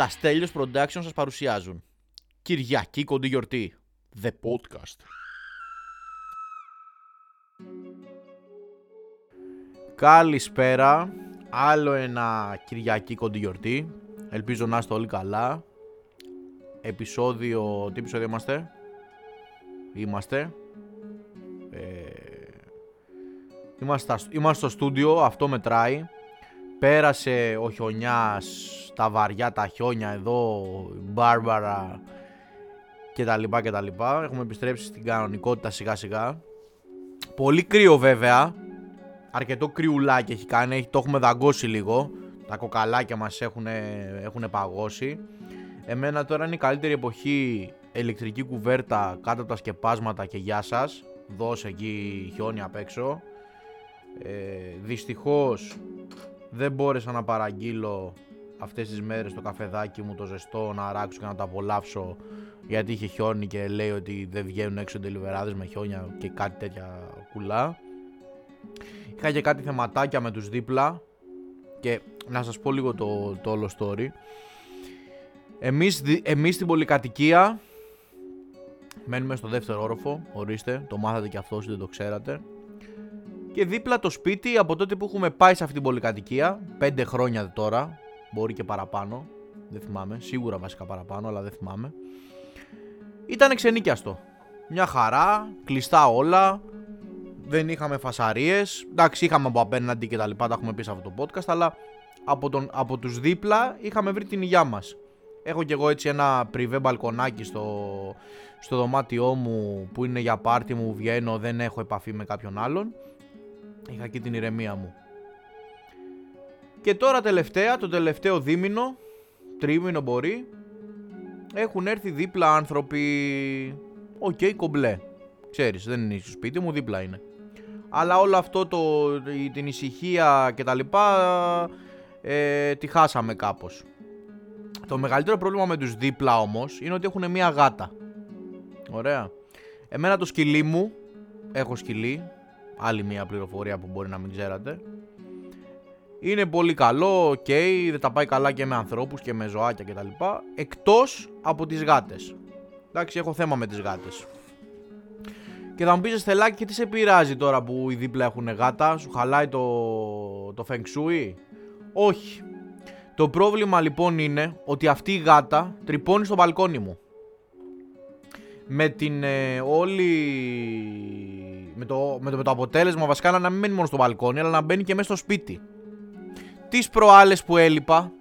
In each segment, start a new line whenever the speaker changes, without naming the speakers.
Τα Στέλιος Production σας παρουσιάζουν. Κυριακή κοντή γιορτή. The Podcast. Καλησπέρα. Άλλο ένα Κυριακή κοντή γιορτή. Ελπίζω να είστε όλοι καλά. Επισόδιο... Τι επεισόδιο είμαστε; Είμαστε. Ε... Είμαστε, είμαστε στο στούντιο. Αυτό μετράει Πέρασε ο χιονιάς τα βαριά, τα χιόνια εδώ, Μπάρμπαρα και τα λοιπά και τα λοιπά. Έχουμε επιστρέψει στην κανονικότητα σιγά σιγά. Πολύ κρύο βέβαια. Αρκετό κρυουλάκι έχει κάνει, το έχουμε δαγκώσει λίγο. Τα κοκαλάκια μας έχουν, έχουν παγώσει. Εμένα τώρα είναι η καλύτερη εποχή ηλεκτρική κουβέρτα κάτω από τα σκεπάσματα και γεια σας. Δώσε εκεί χιόνι απ' έξω. Ε, δυστυχώς δεν μπόρεσα να παραγγείλω αυτές τις μέρες το καφεδάκι μου το ζεστό να αράξω και να το απολαύσω γιατί είχε χιόνι και λέει ότι δεν βγαίνουν έξω ντελιβεράδες με χιόνια και κάτι τέτοια κουλά. Είχα και κάτι θεματάκια με τους δίπλα και να σας πω λίγο το, το όλο story. Εμείς, εμείς στην πολυκατοικία μένουμε στο δεύτερο όροφο, ορίστε, το μάθατε και αυτός δεν το ξέρατε. Και δίπλα το σπίτι από τότε που έχουμε πάει σε αυτή την πολυκατοικία, πέντε χρόνια τώρα, Μπορεί και παραπάνω. Δεν θυμάμαι. Σίγουρα βασικά παραπάνω, αλλά δεν θυμάμαι. Ήταν ξενίκιαστο. Μια χαρά, κλειστά όλα. Δεν είχαμε φασαρίες. Εντάξει, είχαμε από απέναντι και τα λοιπά, τα έχουμε πει σε αυτό το podcast, αλλά από, τον, από τους δίπλα είχαμε βρει την υγειά μας. Έχω κι εγώ έτσι ένα πριβέ μπαλκονάκι στο, στο δωμάτιό μου που είναι για πάρτι μου, βγαίνω, δεν έχω επαφή με κάποιον άλλον. Είχα και την ηρεμία μου. Και τώρα τελευταία, το τελευταίο δίμηνο, τρίμηνο μπορεί, έχουν έρθει δίπλα άνθρωποι. OK, okay, κομπλέ. Ξέρεις, δεν είναι στο σπίτι μου, δίπλα είναι. Αλλά όλο αυτό το, την ησυχία και τα λοιπά ε, τη χάσαμε κάπως. Το μεγαλύτερο πρόβλημα με τους δίπλα όμως είναι ότι έχουν μία γάτα. Ωραία. Εμένα το σκυλί μου, έχω σκυλί, άλλη μία πληροφορία που μπορεί να μην ξέρατε. Είναι πολύ καλό, OK, okay, δεν τα πάει καλά και με ανθρώπους και με ζωάκια κτλ. Εκτός από τις γάτες. Εντάξει, έχω θέμα με τις γάτες. Και θα μου πεις Στελάκη και τι σε πειράζει τώρα που οι δίπλα έχουν γάτα, σου χαλάει το, το feng shui; Όχι. Το πρόβλημα λοιπόν είναι ότι αυτή η γάτα τρυπώνει στο μπαλκόνι μου. Με την ε, όλη... Με το, με, το, με το αποτέλεσμα βασικά να μην μένει μόνο στο μπαλκόνι αλλά να μπαίνει και μέσα στο σπίτι τις προάλλες που έλειπα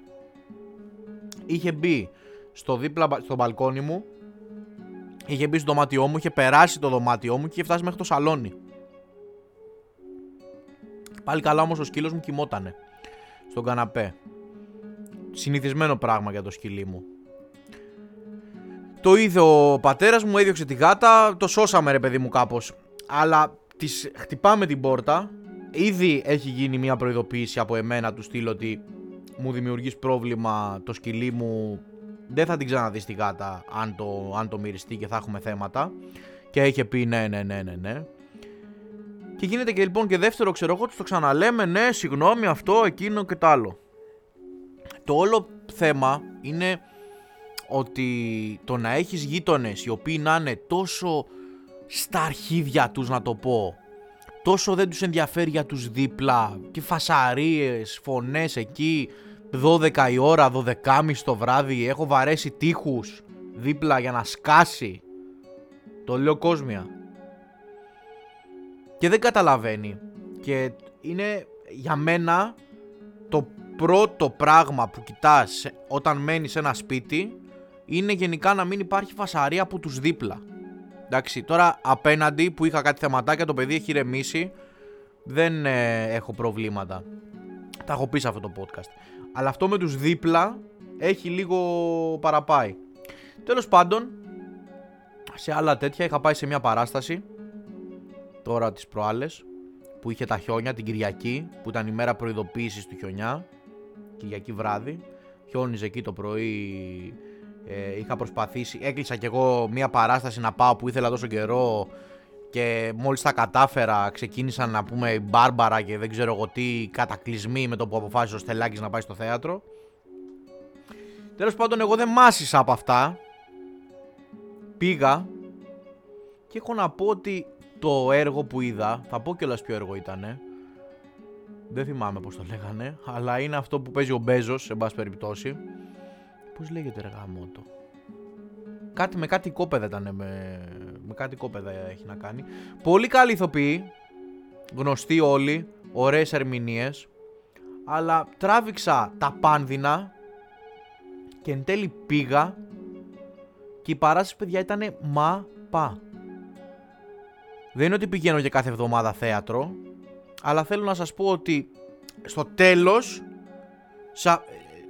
είχε μπει στο δίπλα στο μπαλκόνι μου είχε μπει στο δωμάτιό μου, είχε περάσει το δωμάτιό μου και είχε φτάσει μέχρι το σαλόνι. Πάλι καλά όμως ο σκύλος μου κοιμότανε στον καναπέ. Συνηθισμένο πράγμα για το σκυλί μου. Το είδε ο πατέρας μου, έδιωξε τη γάτα, το σώσαμε ρε παιδί μου κάπως. Αλλά της χτυπάμε την πόρτα. Ήδη έχει γίνει μια προειδοποίηση από εμένα του στυλ ότι μου δημιουργείς πρόβλημα το σκυλί μου. Δεν θα την ξαναδείς στη γάτα αν το, αν το μυριστεί και θα έχουμε θέματα. Και είχε πει ναι ναι ναι ναι ναι. Και γίνεται και λοιπόν και δεύτερο ξέρω εγώ το ξαναλέμε ναι συγγνώμη αυτό εκείνο και το άλλο. Το όλο θέμα είναι ότι το να έχεις γείτονες οι οποίοι να είναι τόσο στα αρχίδια τους να το πω. Τόσο δεν τους ενδιαφέρει για τους δίπλα. Και φασαρίες, φωνές εκεί. 12 η ώρα, 12.30 το βράδυ. Έχω βαρέσει τείχους δίπλα για να σκάσει. Το λέω κόσμια. Και δεν καταλαβαίνει. Και είναι για μένα το πρώτο πράγμα που κοιτάς όταν μένεις σε ένα σπίτι είναι γενικά να μην υπάρχει φασαρία από τους δίπλα Εντάξει, τώρα απέναντι που είχα κάτι θεματάκια, το παιδί έχει ρεμίσει. Δεν ε, έχω προβλήματα. Τα έχω πει σε αυτό το podcast. Αλλά αυτό με τους δίπλα έχει λίγο παραπάει. Τέλος πάντων, σε άλλα τέτοια είχα πάει σε μια παράσταση τώρα τις προάλλες που είχε τα χιόνια την Κυριακή που ήταν η μέρα προειδοποίησης του χιονιά Κυριακή βράδυ χιόνιζε εκεί το πρωί ε, είχα προσπαθήσει, έκλεισα κι εγώ μια παράσταση να πάω που ήθελα τόσο καιρό και μόλις τα κατάφερα ξεκίνησαν να πούμε η Μπάρμπαρα και δεν ξέρω εγώ τι κατακλυσμοί με το που αποφάσισε ο Στελάκης να πάει στο θέατρο. Τέλος πάντων εγώ δεν μάσησα από αυτά. Πήγα και έχω να πω ότι το έργο που είδα, θα πω κιόλας ποιο έργο ήτανε, δεν θυμάμαι πώς το λέγανε, αλλά είναι αυτό που παίζει ο Μπέζος, σε μπάση περιπτώσει. Πώς λέγεται ρε γαμότο. Κάτι με κάτι κόπεδα ήταν, με, με κάτι κόπεδα έχει να κάνει. Πολύ καλή ηθοποιοί, γνωστοί όλοι, ωραίες ερμηνείες, αλλά τράβηξα τα πάνδεινα και εν τέλει πήγα και η παράσταση παιδιά ήταν μάπα. Δεν είναι ότι πηγαίνω για κάθε εβδομάδα θέατρο, αλλά θέλω να σας πω ότι στο τέλος σα...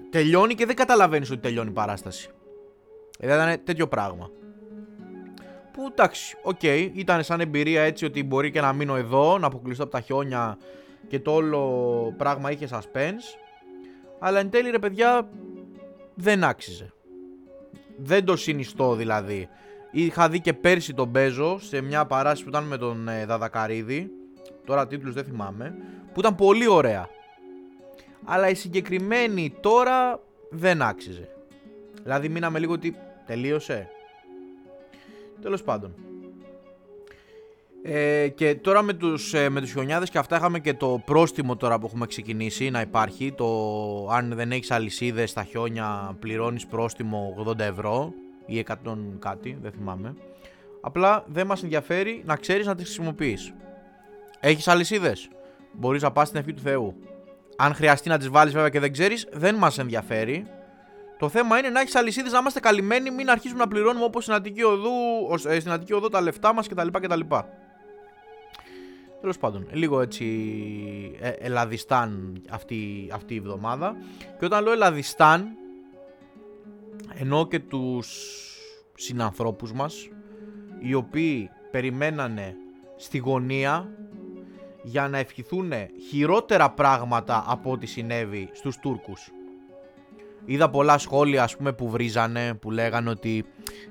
τελειώνει και δεν καταλαβαίνεις ότι τελειώνει η παράσταση. Δηλαδή ήταν τέτοιο πράγμα. Που εντάξει, OK, okay, ήταν σαν εμπειρία έτσι ότι μπορεί και να μείνω εδώ, να αποκλειστώ από τα χιόνια και το όλο πράγμα είχε suspense. Αλλά εν τέλει ρε παιδιά δεν άξιζε. Δεν το συνιστώ δηλαδή. Είχα δει και πέρσι τον Μπέζο σε μια παράσταση που ήταν με τον ε, Δαδακαρίδη. Τώρα τίτλους δεν θυμάμαι. Που ήταν πολύ ωραία. Αλλά η συγκεκριμένη τώρα δεν άξιζε. Δηλαδή μείναμε λίγο ότι τελείωσε. Τέλος πάντων. Ε, και τώρα με τους, ε, με τους χιονιάδες και αυτά είχαμε και το πρόστιμο τώρα που έχουμε ξεκινήσει να υπάρχει το αν δεν έχεις αλυσίδες στα χιόνια πληρώνεις πρόστιμο 80 ευρώ ή 100 κάτι, δεν θυμάμαι απλά δεν μας ενδιαφέρει να ξέρεις να τις χρησιμοποιείς έχεις αλυσίδες μπορείς να πας στην ευχή του Θεού αν χρειαστεί να τις βάλεις βέβαια και δεν ξέρεις δεν μας ενδιαφέρει το θέμα είναι να έχεις αλυσίδες, να είμαστε καλυμμένοι, μην αρχίσουμε να πληρώνουμε όπως στην Αττική Οδού, ε, στην Αττική Οδό τα λεφτά μας κτλ. κτλ. Τέλος πάντων, λίγο έτσι ε, Ελλαδιστάν αυτή, αυτή η εβδομάδα. Και όταν λέω Ελλαδιστάν, εννοώ και τους συνανθρώπους μας, οι οποίοι περιμένανε στη γωνία για να ευχηθούν χειρότερα πράγματα από ό,τι συνέβη στους Τούρκους. Είδα πολλά σχόλια ας πούμε που βρίζανε, που λέγανε ότι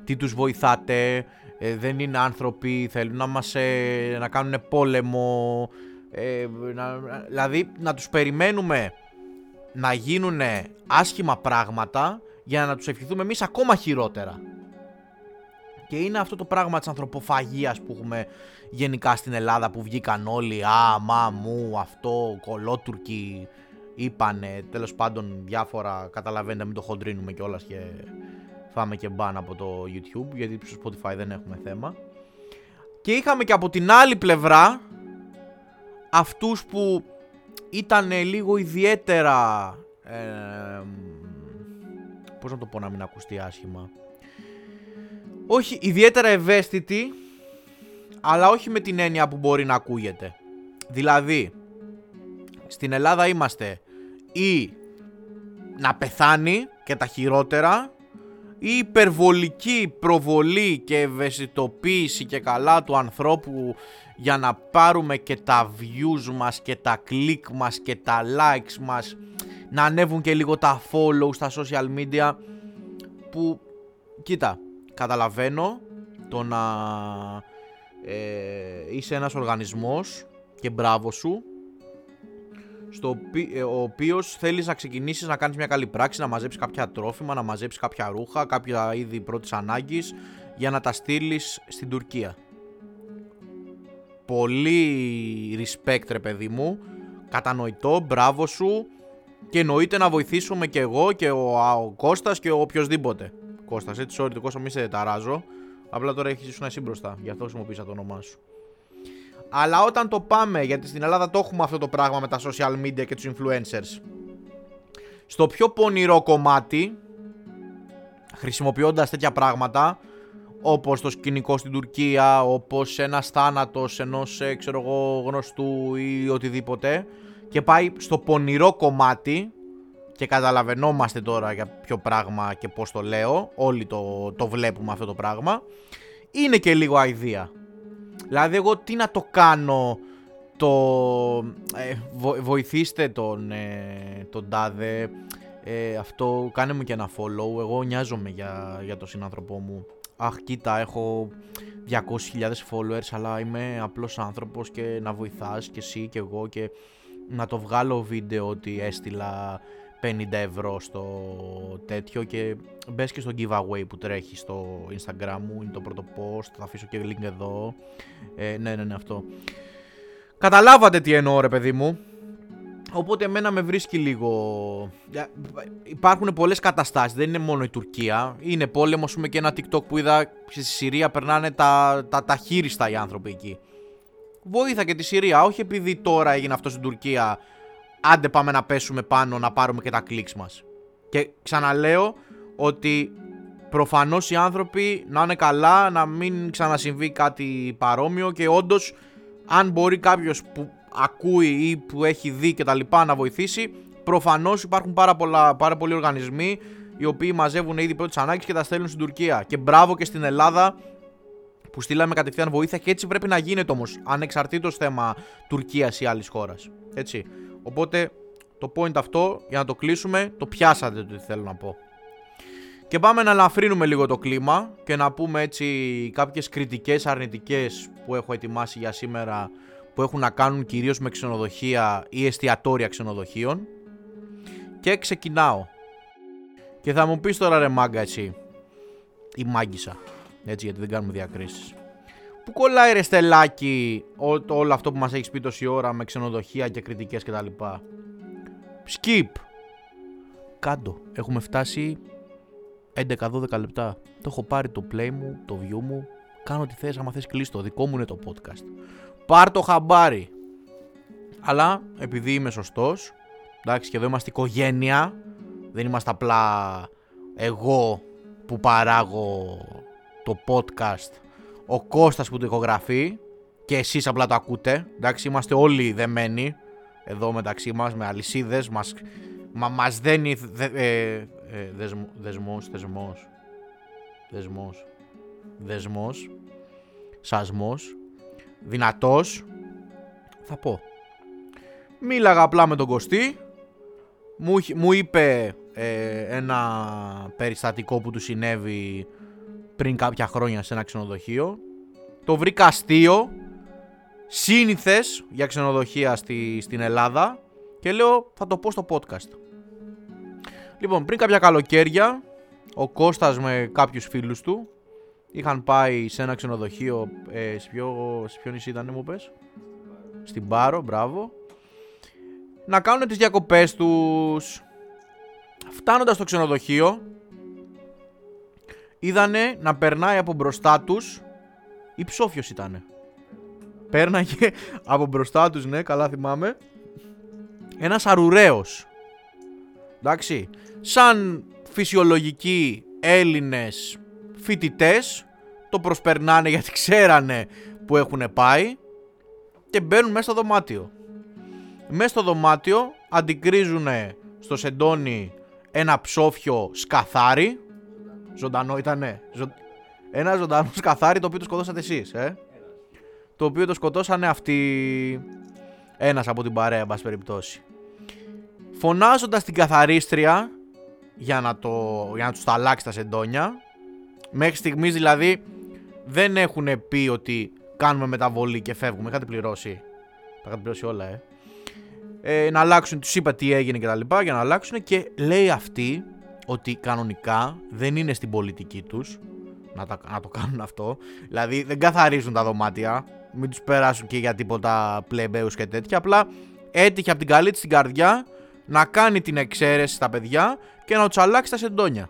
τι τους βοηθάτε, ε, δεν είναι άνθρωποι, θέλουν να μας ε, να κάνουν πόλεμο, ε, να, δηλαδή να τους περιμένουμε να γίνουν άσχημα πράγματα για να τους ευχηθούμε εμείς ακόμα χειρότερα. Και είναι αυτό το πράγμα της ανθρωποφαγίας που έχουμε γενικά στην Ελλάδα που βγήκαν όλοι «Α, μα, μου, αυτό, κολότουρκοι» είπανε τέλος πάντων διάφορα, καταλαβαίνετε μην το χοντρίνουμε κιόλας και φάμε και μπαν από το YouTube γιατί στο Spotify δεν έχουμε θέμα. Και είχαμε και από την άλλη πλευρά αυτούς που ήταν λίγο ιδιαίτερα... Ε, πώς να το πω να μην ακουστεί άσχημα. Όχι, ιδιαίτερα ευαίσθητοι, αλλά όχι με την έννοια που μπορεί να ακούγεται. Δηλαδή, στην Ελλάδα είμαστε ή να πεθάνει και τα χειρότερα η υπερβολική προβολή και ευαισθητοποίηση και καλά του ανθρώπου για να πάρουμε και τα views μας και τα click μας και τα likes μας να ανέβουν και λίγο τα follow στα social media που κοίτα καταλαβαίνω το να ε, είσαι ένας οργανισμός και μπράβο σου στο ε, ο οποίος θέλεις να ξεκινήσεις να κάνεις μια καλή πράξη, να μαζέψεις κάποια τρόφιμα, να μαζέψεις κάποια ρούχα, κάποια είδη πρώτης ανάγκης για να τα στείλεις στην Τουρκία. Πολύ respect, ρε παιδί μου. Κατανοητό, μπράβο σου. Και εννοείται να βοηθήσουμε και εγώ και ο, ο Κώστας και ο οποιοδήποτε. Κώστας, έτσι, sorry, το Κώστα μη σε ταράζω. Απλά τώρα έχει ήσουν εσύ μπροστά. Γι' αυτό χρησιμοποίησα το όνομά σου. Αλλά όταν το πάμε, γιατί στην Ελλάδα το έχουμε αυτό το πράγμα με τα social media και τους influencers. Στο πιο πονηρό κομμάτι, χρησιμοποιώντας τέτοια πράγματα, όπως το σκηνικό στην Τουρκία, όπως ένας θάνατος ενός ε, ξέρω εγώ, γνωστού ή οτιδήποτε, και πάει στο πονηρό κομμάτι, και καταλαβαίνόμαστε τώρα για ποιο πράγμα και πώς το λέω, όλοι το, το βλέπουμε αυτό το πράγμα, είναι και λίγο αηδία. Δηλαδή εγώ τι να το κάνω το ε, βοηθήστε τον, ε, τον τάδε. Ε, αυτό κάνε μου και ένα follow. Εγώ νοιάζομαι για, για τον συνάνθρωπό μου. Αχ κοίτα έχω 200.000 followers αλλά είμαι απλός άνθρωπος και να βοηθάς και εσύ και εγώ και να το βγάλω βίντεο ότι έστειλα 50 ευρώ στο τέτοιο και μπες και στο giveaway που τρέχει στο instagram μου, είναι το πρώτο post, θα αφήσω και link εδώ, ε, ναι ναι ναι αυτό. Καταλάβατε τι εννοώ ρε παιδί μου, Οπότε εμένα με βρίσκει λίγο. Υπάρχουν πολλές καταστάσεις. Δεν είναι μόνο η Τουρκία. Είναι πόλεμο, ας πούμε, και ένα TikTok που είδα στη Συρία περνάνε τα, τα, τα χείριστα οι άνθρωποι εκεί. Βοήθα και τη Συρία. Όχι επειδή τώρα έγινε αυτό στην Τουρκία. Άντε πάμε να πέσουμε πάνω να πάρουμε και τα κλικς μας. Και ξαναλέω ότι προφανώς οι άνθρωποι να είναι καλά, να μην ξανασυμβεί κάτι παρόμοιο και όντως αν μπορεί κάποιος που ακούει ή που έχει δει και τα λοιπά να βοηθήσει, προφανώς υπάρχουν πάρα, πολλά, πάρα πολλοί οργανισμοί οι οποίοι μαζεύουν ήδη πρώτη ανάγκη και τα στέλνουν στην Τουρκία. Και μπράβο και στην Ελλάδα που στείλαμε κατευθείαν βοήθεια και έτσι πρέπει να γίνεται όμως, ανεξαρτήτως θέμα Τουρκίας ή άλλης χώρας. Έτσι. Οπότε το point αυτό, για να το κλείσουμε, το πιάσατε το τι θέλω να πω. Και πάμε να ελαφρύνουμε λίγο το κλίμα και να πούμε έτσι κάποιες κριτικές αρνητικές που έχω ετοιμάσει για σήμερα που έχουν να κάνουν κυρίως με ξενοδοχεία ή εστιατόρια ξενοδοχείων. Και ξεκινάω. Και θα μου πεις τώρα ρε μάγκα έτσι, η μάγκησα, έτσι γιατί δεν κάνουμε διακρίσεις. Πού κολλάει ρε στελάκι όλο αυτό που μας έχεις πει τόση ώρα με ξενοδοχεία και κριτικές κτλ. Skip. Κάντο. Έχουμε φτάσει 11-12 λεπτά. Το έχω πάρει το play μου, το view μου. Κάνω τι θες, άμα θες κλείστο. Δικό μου είναι το podcast. Πάρ το χαμπάρι. Αλλά επειδή είμαι σωστός, εντάξει και εδώ είμαστε οικογένεια, δεν είμαστε απλά εγώ που παράγω το podcast, ο Κώστας που το ηχογραφεί και εσείς απλά το ακούτε, εντάξει είμαστε όλοι δεμένοι εδώ μεταξύ μας με αλυσίδες, μας, μα, μας δένει δε, ε, ε, δεσμο, δεσμός, θεσμός, δεσμός, δεσμός, σασμός, δυνατός, θα πω. Μίλαγα απλά με τον Κωστή, μου, μου είπε ε, ένα περιστατικό που του συνέβη πριν κάποια χρόνια σε ένα ξενοδοχείο. Το βρήκα αστείο, σύνηθες για ξενοδοχεία στη, στην Ελλάδα και λέω θα το πω στο podcast. Λοιπόν, πριν κάποια καλοκαίρια, ο Κώστας με κάποιους φίλους του είχαν πάει σε ένα ξενοδοχείο, ε, σε, ποιο, σε ποιο νησί ήταν μου πες, στην Πάρο, μπράβο, να κάνουν τις διακοπές τους. Φτάνοντας στο ξενοδοχείο, είδανε να περνάει από μπροστά τους, ή ψόφιος ήτανε. Πέρναγε από μπροστά τους, ναι, καλά θυμάμαι, ένας αρουραίος. Εντάξει, σαν φυσιολογικοί Έλληνες φοιτητές το προσπερνάνε γιατί ξέρανε που έχουν πάει και μπαίνουν μέσα στο δωμάτιο. Μέσα στο δωμάτιο αντικρίζουν στο σεντόνι ένα ψόφιο σκαθάρι. Ζωντανό ήτανε. Ένα ζωντανό σκαθάρι το οποίο το σκοτώσατε εσείς, ε. Το οποίο το σκοτώσανε αυτοί. Ένας από την παρέα, εν περιπτώσει. Φωνάζοντας την καθαρίστρια για να, το, για να τους τα αλλάξει τα σεντόνια Μέχρι στιγμής δηλαδή δεν έχουν πει ότι κάνουμε μεταβολή και φεύγουμε. Είχατε πληρώσει. Τα είχατε πληρώσει όλα, ε. ε να αλλάξουν, τους είπα τι έγινε και τα λοιπά για να αλλάξουν και λέει αυτή ότι κανονικά δεν είναι στην πολιτική τους να, να το κάνουν αυτό. Δηλαδή δεν καθαρίζουν τα δωμάτια, μην τους περάσουν και για τίποτα πλεμπέους και τέτοια. Απλά έτυχε από την καλή της την καρδιά να κάνει την εξαίρεση στα παιδιά και να του αλλάξει τα σεντόνια.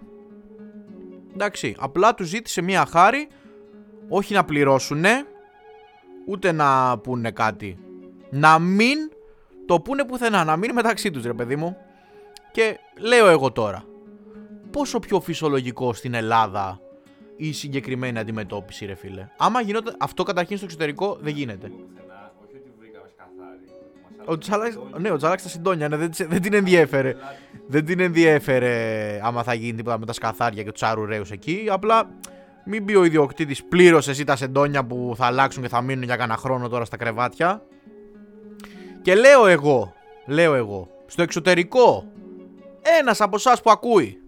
Εντάξει, απλά τους ζήτησε μία χάρη, όχι να πληρώσουνε, ούτε να πούνε κάτι. Να μην το πούνε πουθενά, να μην μεταξύ τους ρε παιδί μου. Και λέω εγώ τώρα, πόσο πιο φυσιολογικό στην Ελλάδα η συγκεκριμένη αντιμετώπιση ρε φίλε; Άμα γινόταν αυτό καταρχήν στο εξωτερικό δεν γίνεται. Ο Τσάλαξ, ναι, ο Τσάλαξ τα συντόνια, ναι, δεν, δεν την ενδιέφερε. δεν την ενδιέφερε άμα θα γίνει τίποτα με τα σκαθάρια και τους αρουραίους εκεί. Απλά μην πει ο ιδιοκτήτης πλήρωσε εσύ τα σεντόνια που θα αλλάξουν και θα μείνουν για κανένα χρόνο τώρα στα κρεβάτια. Και λέω εγώ, λέω εγώ, στο εξωτερικό, ένας από εσάς που ακούει,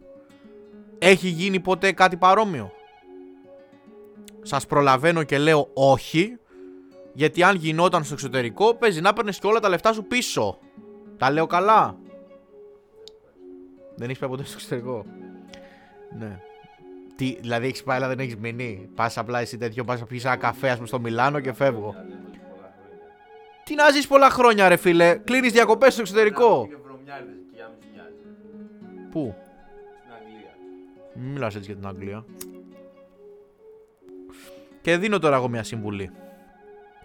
έχει γίνει ποτέ κάτι παρόμοιο; Σας προλαβαίνω και λέω όχι, γιατί αν γινόταν στο εξωτερικό, παίζει να παίρνεις και όλα τα λεφτά σου πίσω. Τα λέω καλά; Δεν έχεις πάει ποτέ στο εξωτερικό; Ναι. Τι, δηλαδή έχεις πάει, αλλά δεν έχεις μείνει; Πας απλά εσύ τέτοιο, πας πει ένα καφέ, ας πούμε, στο Μιλάνο και φεύγω. Τι να ζεις πολλά χρόνια, ρε φίλε; Κλείνεις διακοπές στο εξωτερικό. Πού; Μην μιλάς έτσι για την Αγγλία. Και δίνω τώρα εγώ μια συμβουλή.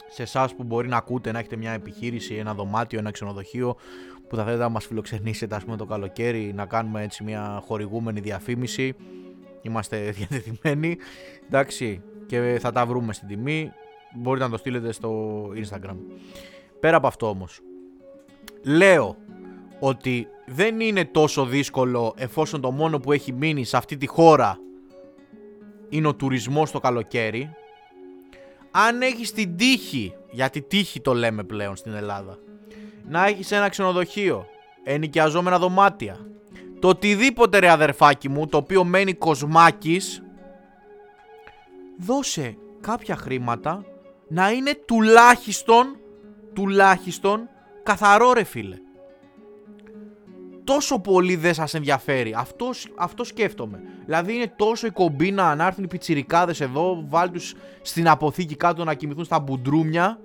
Σε εσάς που μπορεί να ακούτε να έχετε μια επιχείρηση, ένα δωμάτιο, ένα ξενοδοχείο που θα θέλετε να μας φιλοξενήσετε, ας πούμε, το καλοκαίρι, να κάνουμε έτσι μια χορηγούμενη διαφήμιση. Είμαστε διατεθειμένοι. Εντάξει, και θα τα βρούμε στην τιμή. Μπορείτε να το στείλετε στο Instagram. Πέρα από αυτό όμως, λέω ότι δεν είναι τόσο δύσκολο εφόσον το μόνο που έχει μείνει σε αυτή τη χώρα είναι ο τουρισμός το καλοκαίρι. Αν έχεις την τύχη, γιατί τύχη το λέμε πλέον στην Ελλάδα να έχεις ένα ξενοδοχείο, ενοικιαζόμενα δωμάτια το οτιδήποτε ρε αδερφάκι μου το οποίο μένει κοσμάκης δώσε κάποια χρήματα να είναι τουλάχιστον τουλάχιστον καθαρό ρε φίλε τόσο πολύ δεν σας ενδιαφέρει. Αυτό, αυτό σκέφτομαι. Δηλαδή είναι τόσο η κομπίνα να έρθουν οι πιτσιρικάδες εδώ, βάλει τους στην αποθήκη κάτω να κοιμηθούν στα μπουντρούμια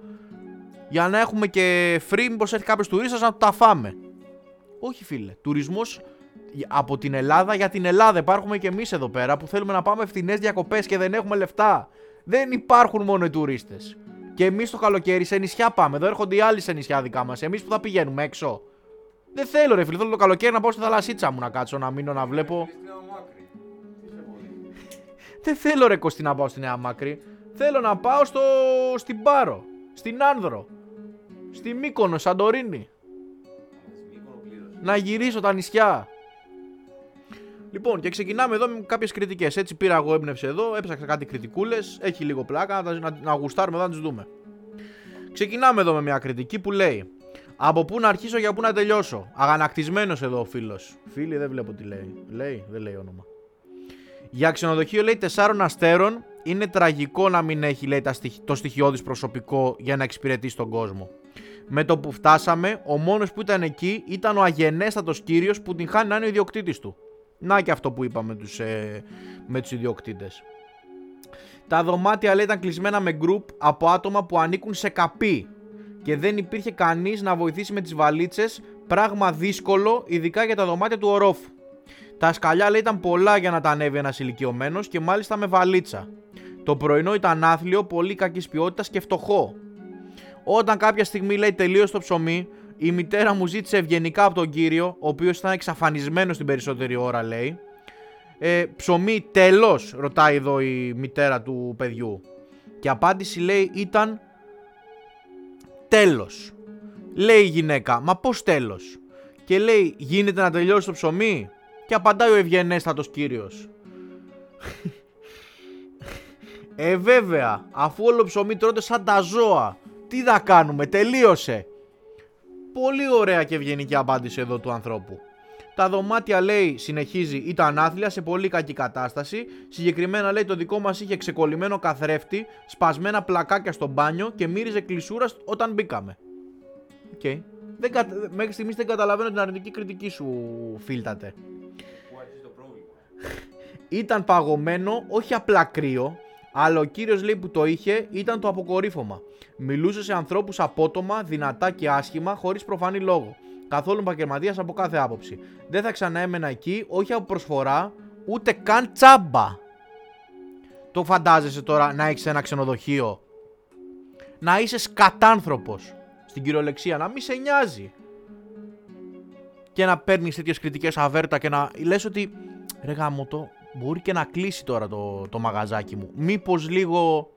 για να έχουμε και free μήπως έρθει κάποιος τουρίστας να τα φάμε. Όχι φίλε, τουρισμός από την Ελλάδα για την Ελλάδα. Υπάρχουμε και εμείς εδώ πέρα που θέλουμε να πάμε φθηνές διακοπές και δεν έχουμε λεφτά. Δεν υπάρχουν μόνο οι τουρίστες. Και εμείς το καλοκαίρι σε νησιά πάμε. Εδώ έρχονται οι άλλοι σε νησιά δικά μας. Εμείς που θα πηγαίνουμε έξω. Δεν θέλω ρε φίλε, θέλω το καλοκαίρι να πάω στη θαλασσίτσα μου να κάτσω να μείνω να βλέπω. Δεν θέλω ρε Κωστή να πάω στη Νέα Μάκρη. Θέλω να πάω στο... στην Πάρο, στην Άνδρο, στη Μύκονο, Σαντορίνη. Να γυρίσω τα νησιά. Λοιπόν, και ξεκινάμε εδώ με κάποιες κριτικές. Έτσι πήρα εγώ έμπνευση εδώ, έψαξα κάτι κριτικούλες. Έχει λίγο πλάκα, να, να, να γουστάρουμε εδώ να τις δούμε. Ξεκινάμε εδώ με μια κριτική που λέει από πού να αρχίσω για πού να τελειώσω. Αγανακτισμένος εδώ ο φίλος. Φίλοι, δεν βλέπω τι λέει. Λέει, δεν λέει όνομα. Για ξενοδοχείο λέει 4 αστέρων. Είναι τραγικό να μην έχει λέει, το στοιχειώδης προσωπικό για να εξυπηρετήσει τον κόσμο. Με το που φτάσαμε, ο μόνος που ήταν εκεί ήταν ο αγενέστατος κύριος που την χάνει να είναι ο ιδιοκτήτης του. Να και αυτό που είπαμε τους, ε, με τους ιδιοκτήτες. Τα δωμάτια λέει ήταν κλεισμένα με γκρουπ από άτομα που ανήκουν σε καπί και δεν υπήρχε κανείς να βοηθήσει με τις βαλίτσες, πράγμα δύσκολο ειδικά για τα δωμάτια του ορόφου. Τα σκαλιά λέει ήταν πολλά για να τα ανέβει ένας ηλικιωμένος και μάλιστα με βαλίτσα. Το πρωινό ήταν άθλιο, πολύ κακής ποιότητας και φτωχό. Όταν κάποια στιγμή λέει τελείωσε το ψωμί, η μητέρα μου ζήτησε ευγενικά από τον κύριο, ο οποίος ήταν εξαφανισμένος την περισσότερη ώρα, λέει. Ε, ψωμί τέλος, ρωτάει εδώ η μητέρα του παιδιού. Και απάντηση λέει ήταν τέλος. Λέει η γυναίκα, μα πώς τέλος. Και λέει, γίνεται να τελειώσει το ψωμί. Και απαντάει ο ευγενέστατος κύριος. ε βέβαια, αφού όλο ψωμί τρώτε σαν τα ζώα. Τι θα κάνουμε, τελείωσε. Πολύ ωραία και ευγενική απάντηση εδώ του ανθρώπου. Τα δωμάτια λέει, συνεχίζει, ήταν άθλια σε πολύ κακή κατάσταση. Συγκεκριμένα λέει το δικό μας είχε ξεκολλημένο καθρέφτη, σπασμένα πλακάκια στο μπάνιο και μύριζε κλεισούρα όταν μπήκαμε. OK. Okay. Δεν Μέχρι στιγμής δεν καταλαβαίνω την αρνητική κριτική σου, φίλτατε. Ήταν παγωμένο, όχι απλά κρύο, αλλά ο κύριος λέει που το είχε ήταν το αποκορύφωμα. Μιλούσε σε ανθρώπους απότομα, δυνατά και άσχημα, χωρίς προφανή λόγο καθόλου επαγγελματίας από κάθε άποψη. Δεν θα ξαναέμενα εκεί, όχι από προσφορά, ούτε καν τσάμπα. Το φαντάζεσαι τώρα να έχεις ένα ξενοδοχείο, να είσαι σκατάνθρωπος στην κυριολεξία, να μην σε νοιάζει. Και να παίρνεις τέτοιες κριτικές αβέρτα και να λες ότι ρε γάμο το, μπορεί και να κλείσει τώρα το, το μαγαζάκι μου. Μήπως λίγο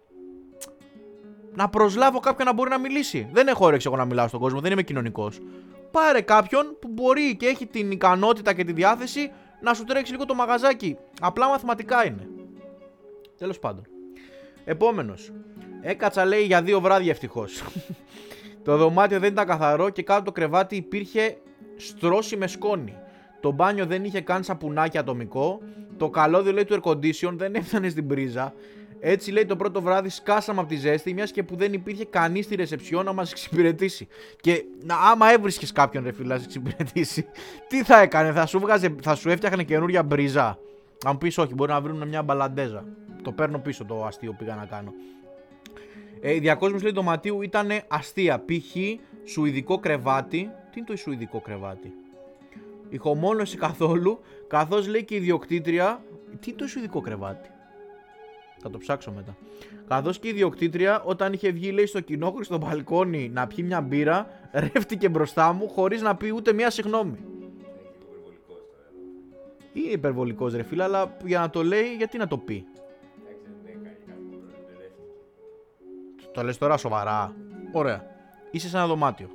να προσλάβω κάποιον να μπορεί να μιλήσει. Δεν έχω όρεξη εγώ να μιλάω στον κόσμο, δεν είμαι κοινωνικός πάρε κάποιον που μπορεί και έχει την ικανότητα και τη διάθεση να σου τρέξει λίγο το μαγαζάκι. Απλά μαθηματικά είναι. Τέλος πάντων. Επόμενος. Έκατσα λέει για δύο βράδια ευτυχώς. το δωμάτιο δεν ήταν καθαρό και κάτω το κρεβάτι υπήρχε στρώση με σκόνη. Το μπάνιο δεν είχε καν σαπουνάκι ατομικό. Το καλώδιο λέει του air condition δεν έφτανε στην πρίζα. Έτσι λέει το πρώτο βράδυ σκάσαμε από τη ζέστη, μιας και που δεν υπήρχε κανείς στη ρεσεψιό να μας εξυπηρετήσει. Και να, άμα έβρισκες κάποιον ρε φίλε να σε εξυπηρετήσει, τι θα έκανε, θα σου, βγάζε, θα σου έφτιαχνε καινούρια μπρίζα. Αν μου πεις όχι, μπορεί να βρουν μια μπαλαντέζα. Το παίρνω πίσω το αστείο που πήγα να κάνω. Ε, η διακόσμηση λέει δωματίου ήταν αστεία. Π.χ. σουηδικό κρεβάτι. Τι είναι το σουηδικό κρεβάτι; Ηχομόνωση καθόλου. Καθώς λέει και η ιδιοκτήτρια. Τι είναι το σουηδικό κρεβάτι; Θα το ψάξω μετά. Καθώς και η ιδιοκτήτρια, όταν είχε βγει, λέει, στο κοινόχρηστο στο μπαλκόνι να πιει μια μπύρα, ρεύτηκε μπροστά μου χωρίς να πει ούτε μια συγγνώμη. Είναι υπερβολικός ρε φίλε, αλλά για να το λέει, γιατί να το πει; Το λες τώρα σοβαρά. Ωραία. Είσαι σε ένα δωμάτιο.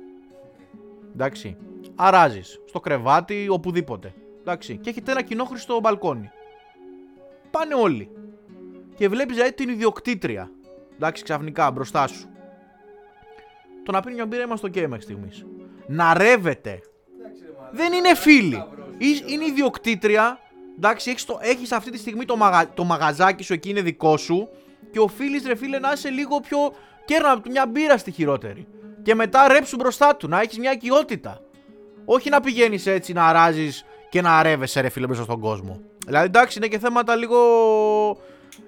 Εντάξει. Αράζεις. Στο κρεβάτι, οπουδήποτε. Εντάξει. Και έχετε ένα κοινό χρηστό μπαλκόνι. Πάνε όλοι. Και βλέπεις δηλαδή την ιδιοκτήτρια. Εντάξει, ξαφνικά μπροστά σου. Το να πίνει μια μπύρα είμαστε ok μέχρι στιγμής. Να ρεύεται. Δεν είναι φίλοι. Είναι ιδιοκτήτρια. Εντάξει, έχεις, το, έχεις αυτή τη στιγμή το, μαγα, το μαγαζάκι σου εκεί είναι δικό σου και οφείλεις ρε φίλε να είσαι λίγο πιο κέρνα του μια μπύρα στη χειρότερη. Και μετά ρέψου μπροστά του, να έχεις μια οικειότητα. Όχι να πηγαίνεις έτσι να αράζει και να αρεύεσαι ρε φίλε μέσα στον κόσμο. Δηλαδή εντάξει είναι και θέματα λίγο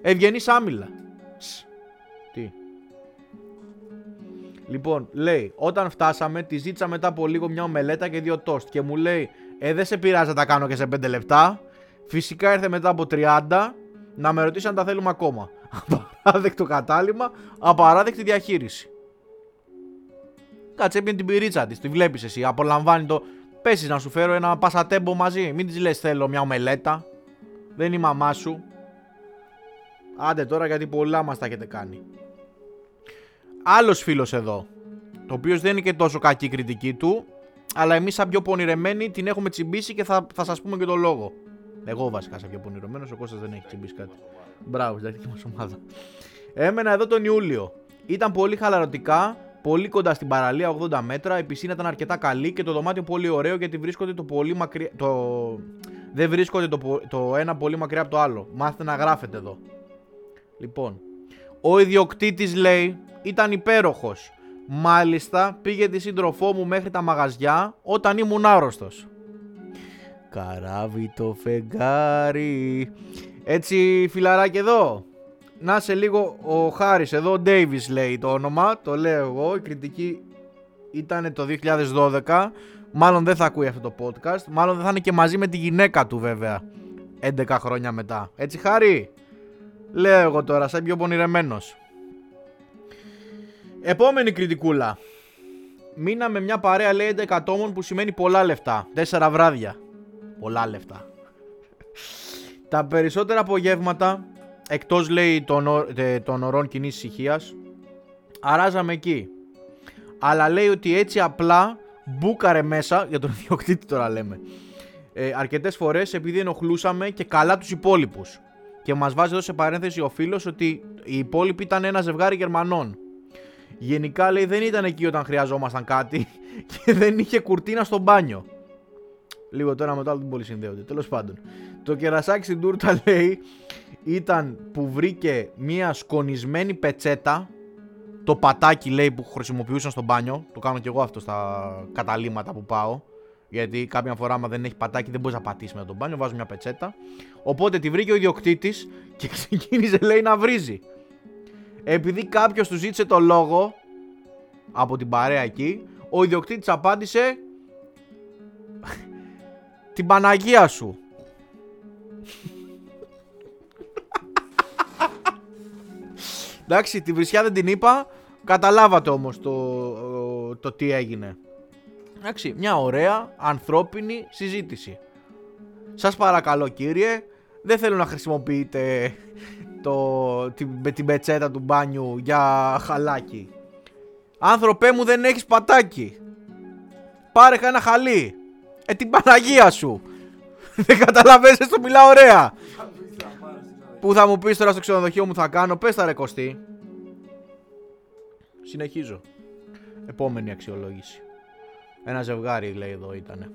ευγενή άμυλα. Τι. Λοιπόν, λέει, όταν φτάσαμε, τη ζήτησα μετά από λίγο μια ομελέτα και δύο τόστ. Και μου λέει, Ε, δεν σε πειράζει να τα κάνω και σε 5 λεπτά. Φυσικά ήρθε μετά από 30 να με ρωτήσει αν τα θέλουμε ακόμα. Απαράδεκτο κατάλημα, απαράδεκτη διαχείριση. Κάτσε έπινε την πυρίτσα της, τη βλέπεις εσύ. Απολαμβάνει το. Πέσεις να σου φέρω ένα πασατέμπο μαζί. Μην της λες θέλω μια ομελέτα. Δεν είναι η μαμά σου. Άντε τώρα γιατί πολλά μας τα έχετε κάνει. Άλλος φίλος εδώ. Το οποίος δεν είναι και τόσο κακή κριτική του. Αλλά εμείς, σαν πιο πονηρεμένοι, την έχουμε τσιμπήσει και θα, θα σας πούμε και το λόγο. Εγώ βασικά σαν πιο πονηρωμένο, ο Κώστας δεν έχει τσιμπήσει κάτι. Μπράβο, στην αρχική μας ομάδα. Έμενα εδώ τον Ιούλιο. Ήταν πολύ χαλαρωτικά, πολύ κοντά στην παραλία 80 μέτρα. Η πισίνα ήταν αρκετά καλή και το δωμάτιο πολύ ωραίο γιατί βρίσκονται το πολύ μακριά. Το... Δεν βρίσκονται το... το ένα πολύ μακριά από το άλλο. Μάθετε να γράφετε εδώ. Λοιπόν, ο ιδιοκτήτης λέει ήταν υπέροχος. Μάλιστα πήγε τη σύντροφό μου μέχρι τα μαγαζιά όταν ήμουν άρρωστος. Καράβι το φεγγάρι. Έτσι φιλαράκι εδώ. Να σε λίγο ο Χάρης εδώ, ο Davis λέει το όνομα, το λέω εγώ, η κριτική ήταν το 2012, μάλλον δεν θα ακούει αυτό το podcast, μάλλον δεν θα είναι και μαζί με τη γυναίκα του βέβαια, 11 χρόνια μετά. Έτσι Χάρη, λέω εγώ τώρα, σαν πιο πονηρεμένος. Επόμενη κριτικούλα. Μείναμε μια παρέα λέει 11 ατόμων που σημαίνει πολλά λεφτά, 4 βράδια. Πολλά λεφτά. Τα περισσότερα απογεύματα, εκτός λέει των, των ωρών κοινής ησυχίας, αράζαμε εκεί. Αλλά λέει ότι έτσι απλά μπούκαρε μέσα, για τον ιδιοκτήτη τώρα λέμε, ε, αρκετές φορές επειδή ενοχλούσαμε και καλά τους υπόλοιπους. Και μας βάζει εδώ σε παρένθεση ο φίλος ότι οι υπόλοιποι ήταν ένα ζευγάρι Γερμανών. Γενικά λέει δεν ήταν εκεί όταν χρειαζόμασταν κάτι και δεν είχε κουρτίνα στο μπάνιο. Λίγο τώρα με το άλλο δεν πολύ συνδέονται. Τέλος πάντων. Το κερασάκι στην τούρτα λέει ήταν που βρήκε μια σκονισμένη πετσέτα. Το πατάκι λέει που χρησιμοποιούσαν στο μπάνιο. Το κάνω και εγώ αυτό στα καταλήματα που πάω. Γιατί κάποια φορά, άμα δεν έχει πατάκι, δεν μπορείς να πατήσεις με τον μπάνιο. Βάζω μια πετσέτα. Οπότε τη βρήκε ο ιδιοκτήτης και ξεκίνησε, λέει, να βρίζει. Επειδή κάποιος του ζήτησε το λόγο από την παρέα εκεί, ο ιδιοκτήτης απάντησε την Παναγία σου. Εντάξει, τη βρισιά δεν την είπα. Καταλάβατε όμως το, το τι έγινε. Εντάξει, μια ωραία ανθρώπινη συζήτηση. Σας παρακαλώ κύριε, δεν θέλω να χρησιμοποιείτε το, την, την πετσέτα του μπάνιου για χαλάκι. Άνθρωπέ μου δεν έχεις πατάκι. Πάρε ένα χαλί. Ε, την Παναγία σου. Δεν καταλαβαίνεις, το μιλάω ωραία. Πού θα μου πεις τώρα στο ξενοδοχείο μου θα κάνω, πες τα ρε Κωστή. Συνεχίζω. Επόμενη αξιολόγηση. Ένα ζευγάρι λέει εδώ ήτανε.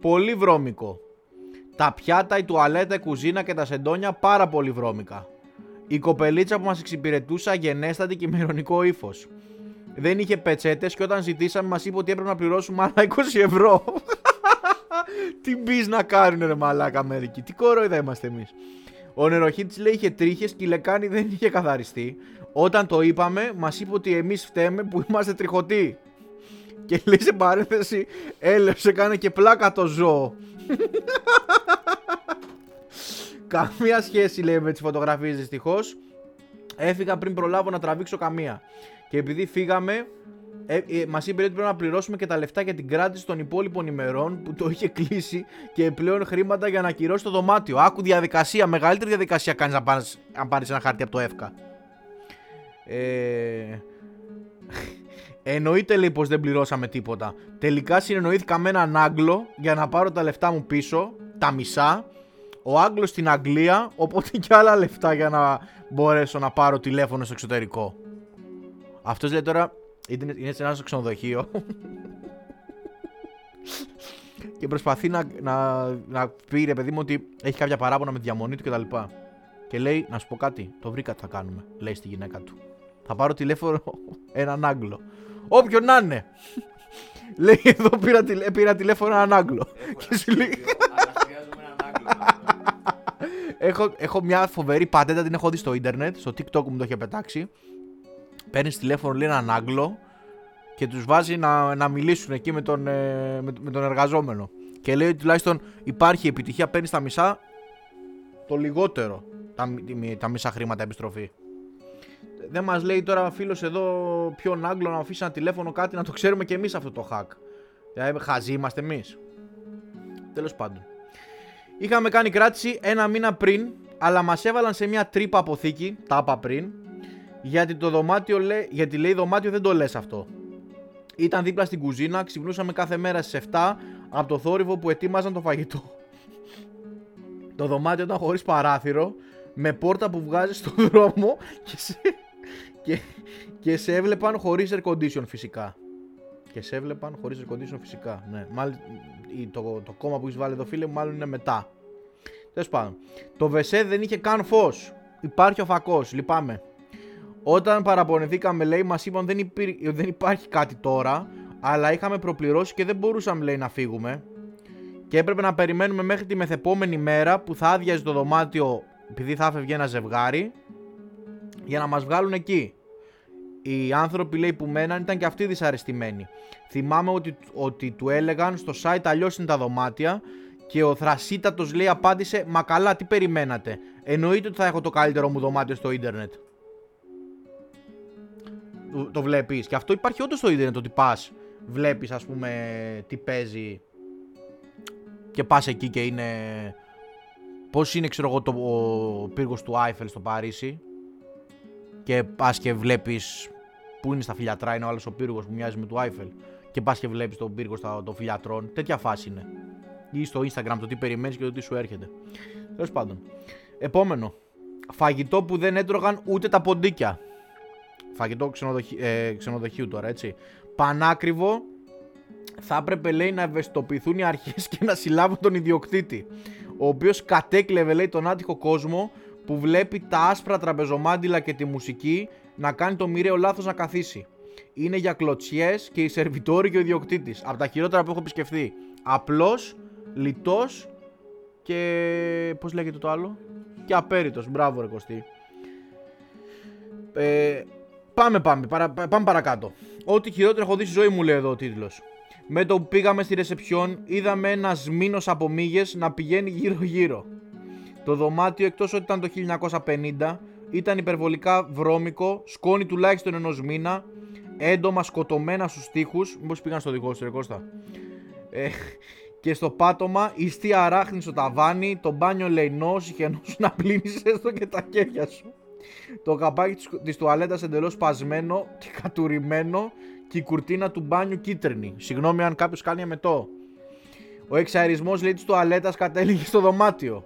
Πολύ βρώμικο. Τα πιάτα, η τουαλέτα, η κουζίνα και τα σεντόνια πάρα πολύ βρώμικα. Η κοπελίτσα που μας εξυπηρετούσε αγενέστατη και με ηρωνικό ύφος. Δεν είχε πετσέτες και όταν ζητήσαμε μας είπε ότι έπρεπε να πληρώσουμε άλλα 20 ευρώ. Τι μπεις να κάνουν ρε μαλάκα μερικοί. Τι κορόιδα είμαστε εμείς. Ο νεροχύτη λέει είχε τρίχες και η λεκάνη δεν είχε καθαριστεί. Όταν το είπαμε, μας είπε ότι εμείς φταίμε που είμαστε τριχωτοί. Και λέει σε παρένθεση, έλεψε κάνε και πλάκα το ζώο. Καμία σχέση λέει με τις φωτογραφίες δυστυχώς. Έφυγα πριν προλάβω να τραβήξω καμία. Και επειδή φύγαμε, ε, ε, μας είπε ότι πρέπει να πληρώσουμε και τα λεφτά για την κράτηση των υπόλοιπων ημερών που το είχε κλείσει και πλέον χρήματα για να ακυρώσει το δωμάτιο. Άκου διαδικασία, μεγαλύτερη διαδικασία κάνεις αν πάρεις ένα χάρτη από το ΕΦΚΑ. Ε, εννοείται λέει πως δεν πληρώσαμε τίποτα. Τελικά συνεννοήθηκα με έναν Άγγλο για να πάρω τα λεφτά μου πίσω, τα μισά. Ο Άγγλος στην Αγγλία, οπότε και άλλα λεφτά για να μπορέσω να πάρω τηλέφωνο στο εξωτερικό. Αυτός λέει τώρα είναι, είναι σε ένα ξενοδοχείο και προσπαθεί να, να, να πει ρε παιδί μου ότι έχει κάποια παράπονα με τη διαμονή του κτλ. Και, και λέει, να σου πω κάτι, το βρήκα τι θα κάνουμε, λέει στη γυναίκα του. Θα πάρω τηλέφωνο έναν Άγγλο. Όποιον να είναι. λέει εδώ πήρα, πήρα τηλέφωνο έναν Άγγλο. και σου λέει. έχω, έχω μια φοβερή πατέντα, την έχω δει στο ίντερνετ, στο TikTok μου το είχε πετάξει. Παίρνεις τηλέφωνο, λέει έναν Άγγλο και τους βάζει να, να μιλήσουν εκεί με τον, ε, με, με, τον εργαζόμενο. Και λέει ότι τουλάχιστον υπάρχει επιτυχία, παίρνεις τα μισά, το λιγότερο τα, τα μισά χρήματα επιστροφή. Δεν μας λέει τώρα ο φίλος εδώ ποιον Άγγλο να αφήσει ένα τηλέφωνο κάτι να το ξέρουμε και εμείς αυτό το hack. Δηλαδή, χαζοί είμαστε εμείς. Τέλος πάντων. Είχαμε κάνει κράτηση ένα μήνα πριν, αλλά μας έβαλαν σε μια τρύπα αποθήκη, τα είπα πριν, γιατί το δωμάτιο λέει, γιατί λέει δωμάτιο δεν το λες αυτό. Ήταν δίπλα στην κουζίνα, ξυπνούσαμε κάθε μέρα στις 7 από το θόρυβο που ετοίμαζαν το φαγητό. το δωμάτιο ήταν χωρίς παράθυρο, με πόρτα που βγάζει στον δρόμο και σε, και, και σε έβλεπαν χωρίς air condition φυσικά. Και σε έβλεπαν χωρίς air condition φυσικά. Ναι. Μάλλον, το, το κόμμα που έχεις βάλει εδώ φίλε μου μάλλον είναι μετά. Τέλος πάντων. Το βεσέ δεν είχε καν φως. Υπάρχει ο φακός. Λυπάμαι. Όταν παραπονηθήκαμε, λέει, μας είπαν δεν, δεν υπάρχει κάτι τώρα, αλλά είχαμε προπληρώσει και δεν μπορούσαμε, λέει, να φύγουμε. Και έπρεπε να περιμένουμε μέχρι τη μεθεπόμενη μέρα που θα άδειαζε το δωμάτιο επειδή θα έφευγε ένα ζευγάρι για να μας βγάλουν εκεί. Οι άνθρωποι λέει που μέναν ήταν και αυτοί δυσαρεστημένοι. Θυμάμαι ότι, ότι του έλεγαν στο site αλλιώς είναι τα δωμάτια και ο Θρασίτατος λέει απάντησε Μα καλά τι περιμένατε Εννοείται ότι θα έχω το καλύτερο μου δωμάτιο στο ίντερνετ το βλέπεις. Και αυτό υπάρχει όντως στο ίντερνετ ότι πας, βλέπεις ας πούμε τι παίζει και πας εκεί και είναι... Πώς είναι ξέρω εγώ το, ο πύργος του Άιφελ στο Παρίσι και πας και βλέπεις που είναι στα φιλιατρά, είναι ο άλλος ο πύργος που μοιάζει με του Άιφελ και πας και βλέπεις τον πύργο στα, των φιλιατρών. Τέτοια φάση είναι. Ή στο Instagram το τι περιμένεις και το τι σου έρχεται. Τέλος πάντων. Επόμενο. Φαγητό που δεν έτρωγαν ούτε τα ποντίκια. Φαγητό ε, ξενοδοχείου τώρα, έτσι. Πανάκριβο. Θα έπρεπε, λέει, να ευαισθητοποιηθούν οι αρχές και να συλλάβουν τον ιδιοκτήτη. Ο οποίος κατέκλεβε, λέει, τον άτυχο κόσμο που βλέπει τα άσπρα τραπεζομάντιλα και τη μουσική να κάνει το μοιραίο λάθος να καθίσει. Είναι για κλωτσιές και οι σερβιτόροι και ο ιδιοκτήτης. Από τα χειρότερα που έχω επισκεφθεί. Απλός, λιτός και... πώς λέγεται το άλλο; Και απέριτος. Μπράβο ρε Κωστή. Ε, Πάμε, πάμε, παρα, πάμε παρακάτω. Ό,τι χειρότερο έχω δει στη ζωή μου, λέει εδώ ο τίτλος. Με το που πήγαμε στη ρεσεψιόν, είδαμε ένας μήνος από μύγες να πηγαίνει γύρω-γύρω. Το δωμάτιο, εκτός ότι ήταν το 1950, ήταν υπερβολικά βρώμικο, σκόνη τουλάχιστον ενός μήνα, έντομα σκοτωμένα στους τοίχου. Μήπως πήγαν στο δικό σου, Κώστα; Ε, και στο πάτωμα, ιστή αράχνη στο ταβάνι, το μπάνιο λεϊνό, είχε να πλύνεις έστω και τα κέρια σου το καπάκι της τουαλέτας εντελώς σπασμένο και κατουρημένο και η κουρτίνα του μπάνιου κίτρινη. Συγγνώμη αν κάποιος κάνει αμετό. Ο εξαερισμός λέει της τουαλέτας κατέληγε στο δωμάτιο.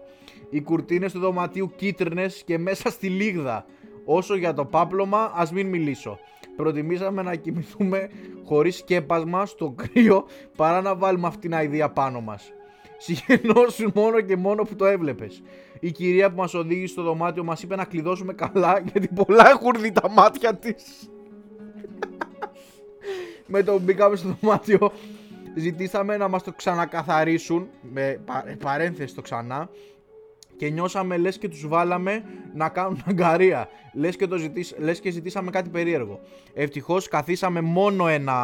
Οι κουρτίνες του δωματίου κίτρινες και μέσα στη λίγδα. Όσο για το πάπλωμα ας μην μιλήσω. Προτιμήσαμε να κοιμηθούμε χωρίς σκέπασμα στο κρύο παρά να βάλουμε αυτήν την αηδία πάνω μας. Συγενώσουν μόνο και μόνο που το έβλεπες. Η κυρία που μας οδήγησε στο δωμάτιο μας είπε να κλειδώσουμε καλά γιατί πολλά έχουν δει τα μάτια της. Με το που μπήκαμε στο δωμάτιο, ζητήσαμε να μας το ξανακαθαρίσουν. Με παρένθεση το ξανά και νιώσαμε λες και τους βάλαμε να κάνουν αγκαρία. Λες και, το ζητήσ, λες και ζητήσαμε κάτι περίεργο. Ευτυχώς καθίσαμε μόνο ένα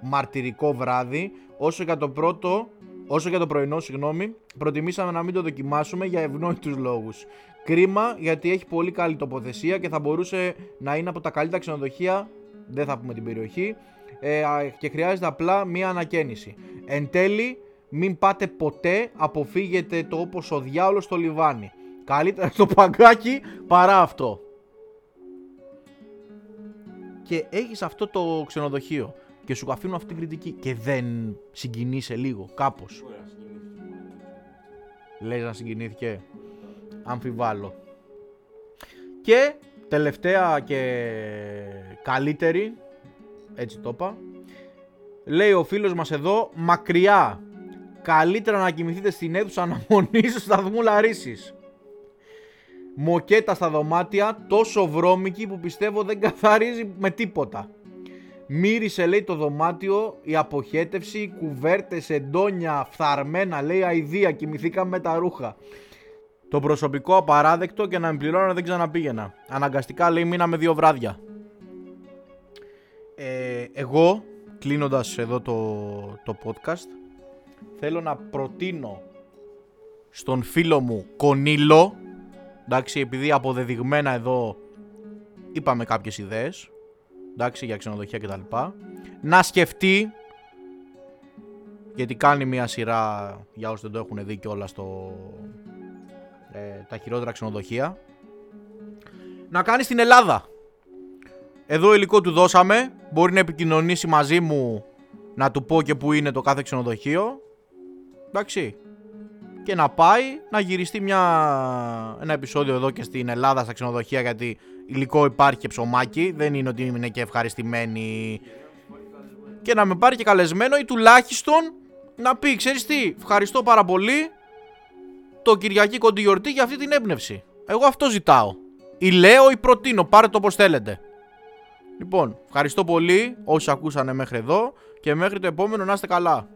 μαρτυρικό βράδυ, όσο για το πρώτο, όσο για το πρωινό, συγγνώμη, προτιμήσαμε να μην το δοκιμάσουμε για ευνόητους λόγους. Κρίμα γιατί έχει πολύ καλή τοποθεσία και θα μπορούσε να είναι από τα καλύτερα ξενοδοχεία, δεν θα πούμε την περιοχή, ε, και χρειάζεται απλά μία ανακαίνιση. Εν τέλει, μην πάτε ποτέ, αποφύγετε το όπως ο διάολος στο λιβάνι. Καλύτερα στο παγκάκι παρά αυτό. Και έχεις αυτό το ξενοδοχείο και σου αφήνουν αυτή την κριτική και δεν συγκινείσαι λίγο, κάπως. Λες να συγκινήθηκε. Αμφιβάλλω. Και τελευταία και καλύτερη, έτσι το είπα, λέει ο φίλος μας εδώ, μακριά Καλύτερα να κοιμηθείτε στην αίθουσα αναμονή του σταθμού Λαρίση. Μοκέτα στα δωμάτια, τόσο βρώμικη που πιστεύω δεν καθαρίζει με τίποτα. Μύρισε λέει το δωμάτιο, η αποχέτευση, κουβέρτες, εντόνια, φθαρμένα, λέει αηδία, κοιμηθήκαμε με τα ρούχα. Το προσωπικό απαράδεκτο και να με πληρώνω δεν ξαναπήγαινα. Αναγκαστικά λέει μείναμε δύο βράδια. Ε, εγώ, κλείνοντας εδώ το, το podcast, θέλω να προτείνω στον φίλο μου Κονίλο. Εντάξει επειδή αποδεδειγμένα εδώ είπαμε κάποιες ιδέες εντάξει για ξενοδοχεία κτλ να σκεφτεί γιατί κάνει μια σειρά για όσοι δεν το έχουν δει όλα στο ε, τα χειρότερα ξενοδοχεία να κάνει στην Ελλάδα. Εδώ υλικό του δώσαμε μπορεί να επικοινωνήσει μαζί μου να του πω και που είναι το κάθε ξενοδοχείο Εντάξει. Και να πάει να γυριστεί μια, ένα επεισόδιο εδώ και στην Ελλάδα στα ξενοδοχεία γιατί υλικό υπάρχει και ψωμάκι. Δεν είναι ότι είναι και ευχαριστημένοι. Και να με πάρει και καλεσμένο ή τουλάχιστον να πει, ξέρεις τι, ευχαριστώ πάρα πολύ το Κυριακή κοντή γιορτή για αυτή την έμπνευση. Εγώ αυτό ζητάω. Ή λέω ή προτείνω, πάρε το όπως θέλετε. Λοιπόν, ευχαριστώ πολύ όσοι ακούσανε μέχρι εδώ και μέχρι το επόμενο να είστε καλά.